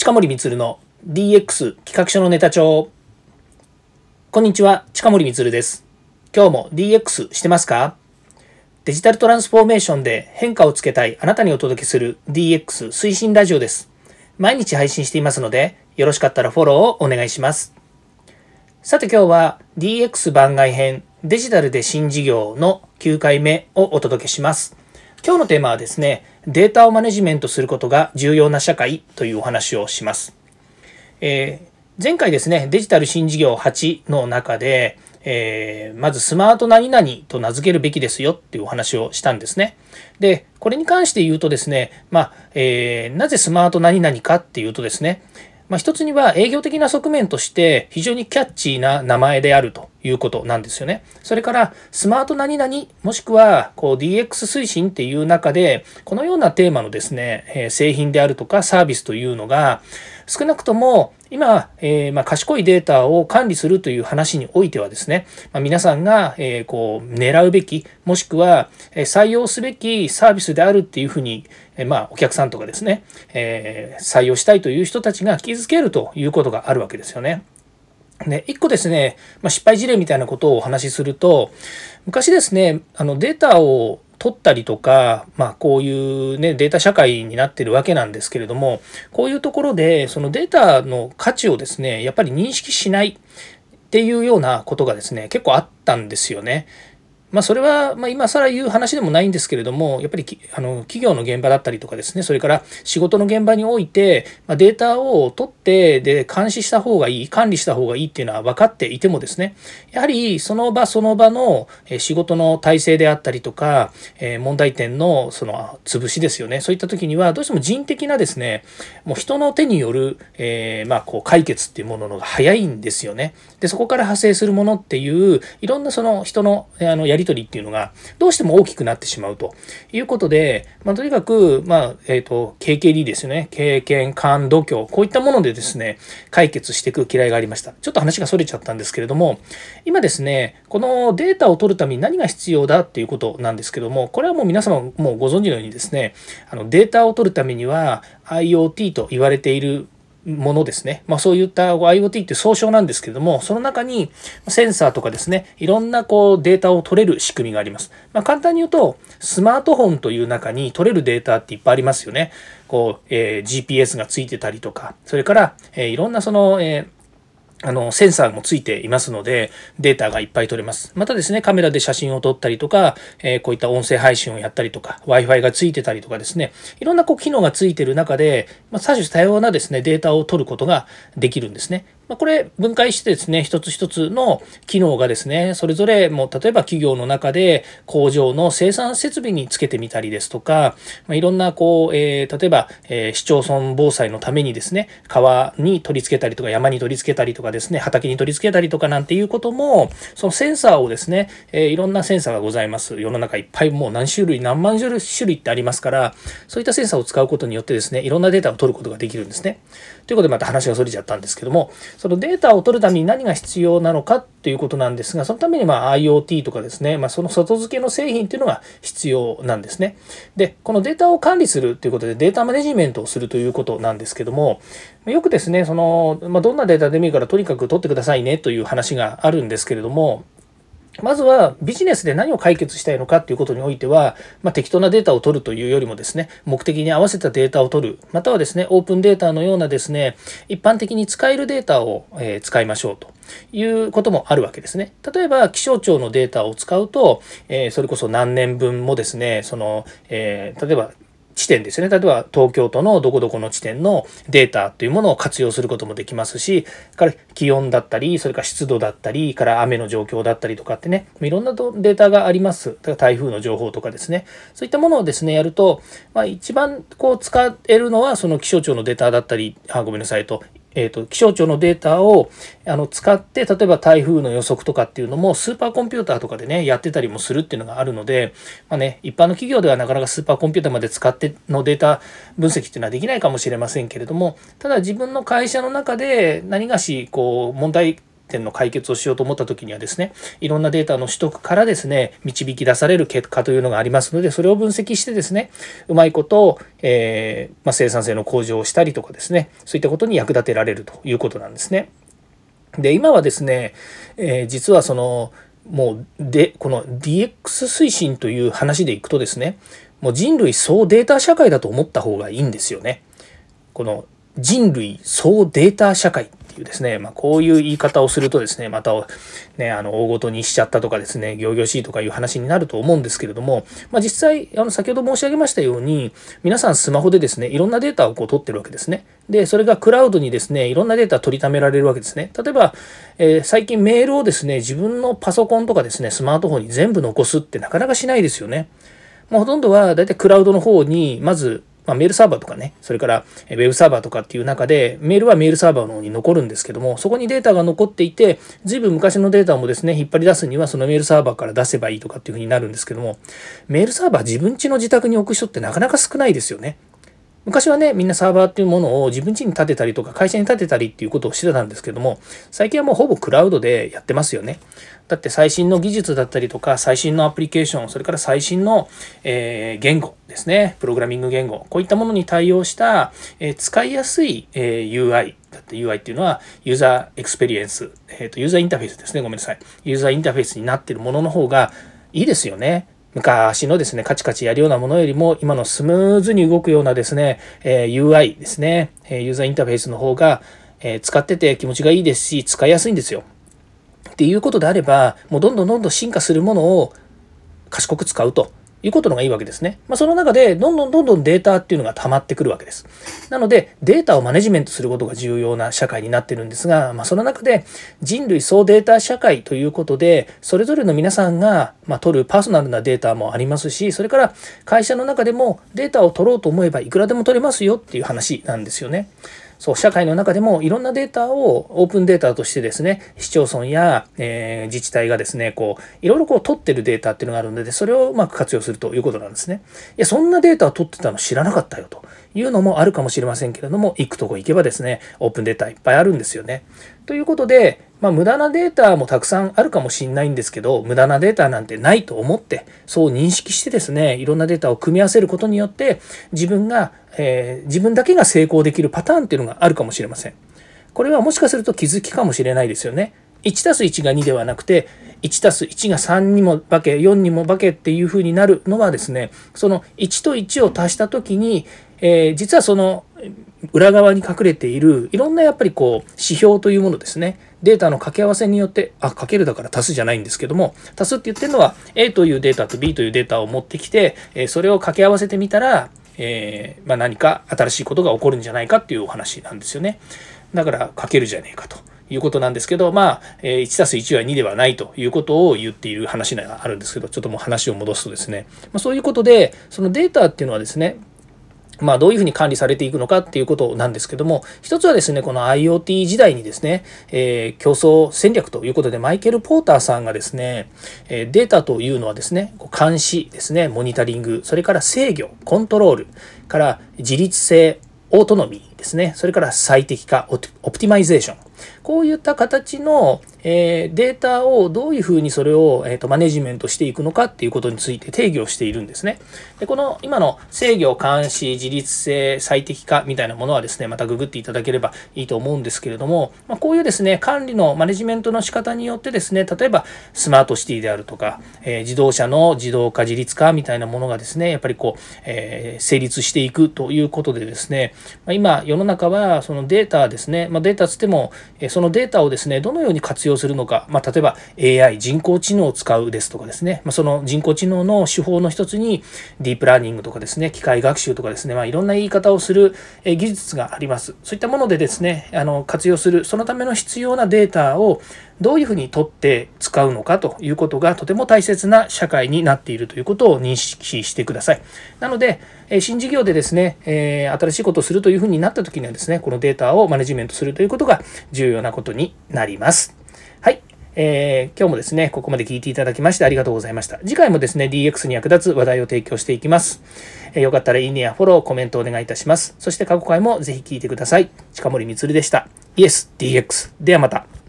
近森光の DX 企画書のネタ帳。こんにちは近森光です。今日も DX してますか？デジタルトランスフォーメーションで変化をつけたいあなたにお届けする DX 推進ラジオです。毎日配信していますのでよろしかったらフォローをお願いします。さて今日は DX 番外編デジタルで新事業の9回目をお届けします。今日のテーマはですね、データをマネジメントすることが重要な社会というお話をします。えー、前回ですね、デジタル新事業8の中で、えー、まずスマート何々と名付けるべきですよっていうお話をしたんですね。で、これに関して言うとですね、まあ、えー、なぜスマート何々かっていうとですね、まあ、一つには営業的な側面として非常にキャッチーな名前であるということなんですよね。それからスマート何々もしくはこう DX 推進っていう中でこのようなテーマのですねえ製品であるとかサービスというのが少なくとも今、えー、まあ、賢いデータを管理するという話においてはですね、まあ、皆さんが、えー、こう狙うべきもしくは採用すべきサービスであるっていうふうに、えー、まあ、お客さんとかですね、え採用したいという人たちが気づけるということがあるわけですよね。ね、一個ですね、まあ、失敗事例みたいなことをお話しすると、昔ですね、あのデータを取ったりとか、まあ、こういうね、データ社会になってるわけなんですけれども、こういうところで、そのデータの価値をですね、やっぱり認識しないっていうようなことがですね、結構あったんですよね。まあ、それは、まあ、今更言う話でもないんですけれども、やっぱりあの企業の現場だったりとかですね、それから仕事の現場において、まあ、データを取って、で、監視した方がいい、管理した方がいいっていうのは分かっていてもですね、やはりその場その場の仕事の体制であったりとか、え問題点のその潰しですよね、そういった時には、どうしても人的なですね、もう人の手による、え、まあ、こう解決っていうもののが早いんですよね。で、そこから派生するものっていう、いろんなその人のあのやりり取りっていうのがどうしても大きくなってしまうということで、まあ、とにかく、まあ、えっ、ー、と、KKD ですよね。経験、感、度胸、こういったものでですね、解決していく嫌いがありました。ちょっと話が逸れちゃったんですけれども、今ですね、このデータを取るために何が必要だっていうことなんですけども、これはもう皆様もうご存知のようにですね、あのデータを取るためには IoT と言われているものですね。まあそういった IoT って総称なんですけれども、その中にセンサーとかですね、いろんなこうデータを取れる仕組みがあります。まあ簡単に言うと、スマートフォンという中に取れるデータっていっぱいありますよね。こう、えー、GPS がついてたりとか、それから、えー、いろんなその、えーあの、センサーもついていますので、データがいっぱい取れます。またですね、カメラで写真を撮ったりとか、えー、こういった音声配信をやったりとか、Wi-Fi がついてたりとかですね、いろんなこう機能がついてる中で、まあ、多種多様なですね、データを取ることができるんですね。まあ、これ分解してですね、一つ一つの機能がですね、それぞれもう例えば企業の中で工場の生産設備につけてみたりですとか、まあ、いろんなこう、えー、例えば、えー、市町村防災のためにですね、川に取り付けたりとか山に取り付けたりとかですね、畑に取り付けたりとかなんていうことも、そのセンサーをですね、えー、いろんなセンサーがございます。世の中いっぱいもう何種類、何万種類ってありますから、そういったセンサーを使うことによってですね、いろんなデータを取ることができるんですね。ということでまた話が逸れちゃったんですけども、そのデータを取るために何が必要なのかっていうことなんですが、そのためにま IoT とかですね、まあ、その外付けの製品っていうのが必要なんですね。で、このデータを管理するということでデータマネジメントをするということなんですけども、よくですね、その、まあ、どんなデータでもいいからとにかく取ってくださいねという話があるんですけれども、まずはビジネスで何を解決したいのかっていうことにおいては、まあ、適当なデータを取るというよりもですね、目的に合わせたデータを取る、またはですね、オープンデータのようなですね、一般的に使えるデータを、え使いましょうと。いうこともあるわけですね。例えば気象庁のデータを使うと、え、それこそ何年分もですね、その、え、例えば地点ですね。例えば東京都のどこどこの地点のデータというものを活用することもできますし、から気温だったり、それから湿度だったり、から雨の状況だったりとかってね、いろんなデータがあります。だから台風の情報とかですね。そういったものをですね、やると、まあ、一番こう使えるのはその気象庁のデータだったり、あ、ごめんなさいと、えーと、気象庁のデータをあの使って例えば台風の予測とかっていうのもスーパーコンピューターとかでねやってたりもするっていうのがあるので、まあね、一般の企業ではなかなかスーパーコンピューターまで使ってのデータ分析っていうのはできないかもしれませんけれどもただ自分の会社の中で何がしこう問題点の解決をしようと思った時にはですねいろんなデータの取得からですね導き出される結果というのがありますのでそれを分析してですねうまいことを、えー、まあ、生産性の向上をしたりとかですねそういったことに役立てられるということなんですね。で今はですね、えー、実はそのもうでこの DX 推進という話でいくとですねもう人類総データ社会だと思った方がいいんですよね。この人類総データ社会っていうですね、まあ、こういう言い方をするとですね、また、ね、あの、大ごとにしちゃったとかですね、行々しいとかいう話になると思うんですけれども、まあ、実際、あの、先ほど申し上げましたように、皆さんスマホでですね、いろんなデータをこう取ってるわけですね。で、それがクラウドにですね、いろんなデータ取りためられるわけですね。例えば、えー、最近メールをですね、自分のパソコンとかですね、スマートフォンに全部残すってなかなかしないですよね。もうほとんどはだいたいクラウドの方にまずまあ、メールサーバーとかね、それからウェブサーバーとかっていう中で、メールはメールサーバーの方に残るんですけども、そこにデータが残っていて、随分昔のデータもですね、引っ張り出すにはそのメールサーバーから出せばいいとかっていうふうになるんですけども、メールサーバー自分家の自宅に置く人ってなかなか少ないですよね。昔はね、みんなサーバーっていうものを自分家に建てたりとか会社に建てたりっていうことをしてたんですけども、最近はもうほぼクラウドでやってますよね。だって最新の技術だったりとか、最新のアプリケーション、それから最新の、えー、言語ですね、プログラミング言語、こういったものに対応した、えー、使いやすい、えー、UI、だって UI っていうのはユーザーエクスペリエンス、えーと、ユーザーインターフェースですね、ごめんなさい。ユーザーインターフェースになっているものの方がいいですよね。昔のですね、カチカチやるようなものよりも、今のスムーズに動くようなですね、え UI ですね、えユーザーインターフェースの方が、え使ってて気持ちがいいですし、使いやすいんですよ。っていうことであれば、もうどんどんどんどん進化するものを賢く使うということのがいいわけですね。まあ、その中で、どんどんどんどんデータっていうのが溜まってくるわけです。なので、データをマネジメントすることが重要な社会になってるんですが、まあ、その中で、人類総データ社会ということで、それぞれの皆さんが、ま取るパーソナルなデータもありますし、それから会社の中でもデータを取ろうと思えばいくらでも取れますよっていう話なんですよね。そう、社会の中でもいろんなデータをオープンデータとしてですね、市町村や、えー、自治体がですね、こう、いろいろこう取ってるデータっていうのがあるので、それをうまく活用するということなんですね。いや、そんなデータを取ってたの知らなかったよというのもあるかもしれませんけれども、行くとこ行けばですね、オープンデータいっぱいあるんですよね。ということで、まあ、無駄なデータもたくさんあるかもしれないんですけど、無駄なデータなんてないと思って、そう認識してですね、いろんなデータを組み合わせることによって、自分が、えー、自分だけが成功できるパターンっていうのがあるかもしれません。これはもしかすると気づきかもしれないですよね。1たす1が2ではなくて、1たす1が3にも化け、4にも化けっていう風になるのはですね、その1と1を足した時に、えー、実はその裏側に隠れているいろんなやっぱりこう指標というものですねデータの掛け合わせによって、あ、かけるだから足すじゃないんですけども、足すって言ってるのは A というデータと B というデータを持ってきて、えそれを掛け合わせてみたら、えー、まあ、何か新しいことが起こるんじゃないかっていうお話なんですよね。だから、書けるじゃねえかと。いうことなんですけど、まあ、1たす1は2ではないということを言っている話があるんですけど、ちょっともう話を戻すとですね、まあ、そういうことで、そのデータっていうのはですね、まあ、どういうふうに管理されていくのかっていうことなんですけども、一つはですね、この IoT 時代にですね、えー、競争戦略ということで、マイケル・ポーターさんがですね、えデータというのはですね、監視ですね、モニタリング、それから制御、コントロール、から自律性、オートノミーですね、それから最適化、オプティマイゼーション。こういった形の、えー、データをどういうふうにそれを、えーと、マネジメントしていくのかっていうことについて定義をしているんですね。でこの今の制御、監視、自律性、最適化みたいなものはですね、またググっていただければいいと思うんですけれども、まあ、こういうですね、管理のマネジメントの仕方によってですね、例えばスマートシティであるとか、えー、自動車の自動化、自律化みたいなものがですね、やっぱりこう、えー、成立していくということでですね、まあ、今世の中はそのデータですね、まあ、データつっても、そのデータをですね、どのように活用するのか、まあ、例えば AI、人工知能を使うですとかですね、まあ、その人工知能の手法の一つにディープラーニングとかですね、機械学習とかですね、まあ、いろんな言い方をする技術があります。そういったものでですね、あの活用する、そのための必要なデータをどういうふうに取って使うのかということがとても大切な社会になっているということを認識してください。なので、え新事業でですね、え新しいことをするというふうになった時にはですね、このデータをマネジメントするということが重要なことになります。はい。えー、今日もですね、ここまで聞いていただきましてありがとうございました。次回もですね、DX に役立つ話題を提供していきます。えー、よかったらいいねやフォロー、コメントお願いいたします。そして過去回もぜひ聞いてください。近森光でした。イエス DX。ではまた。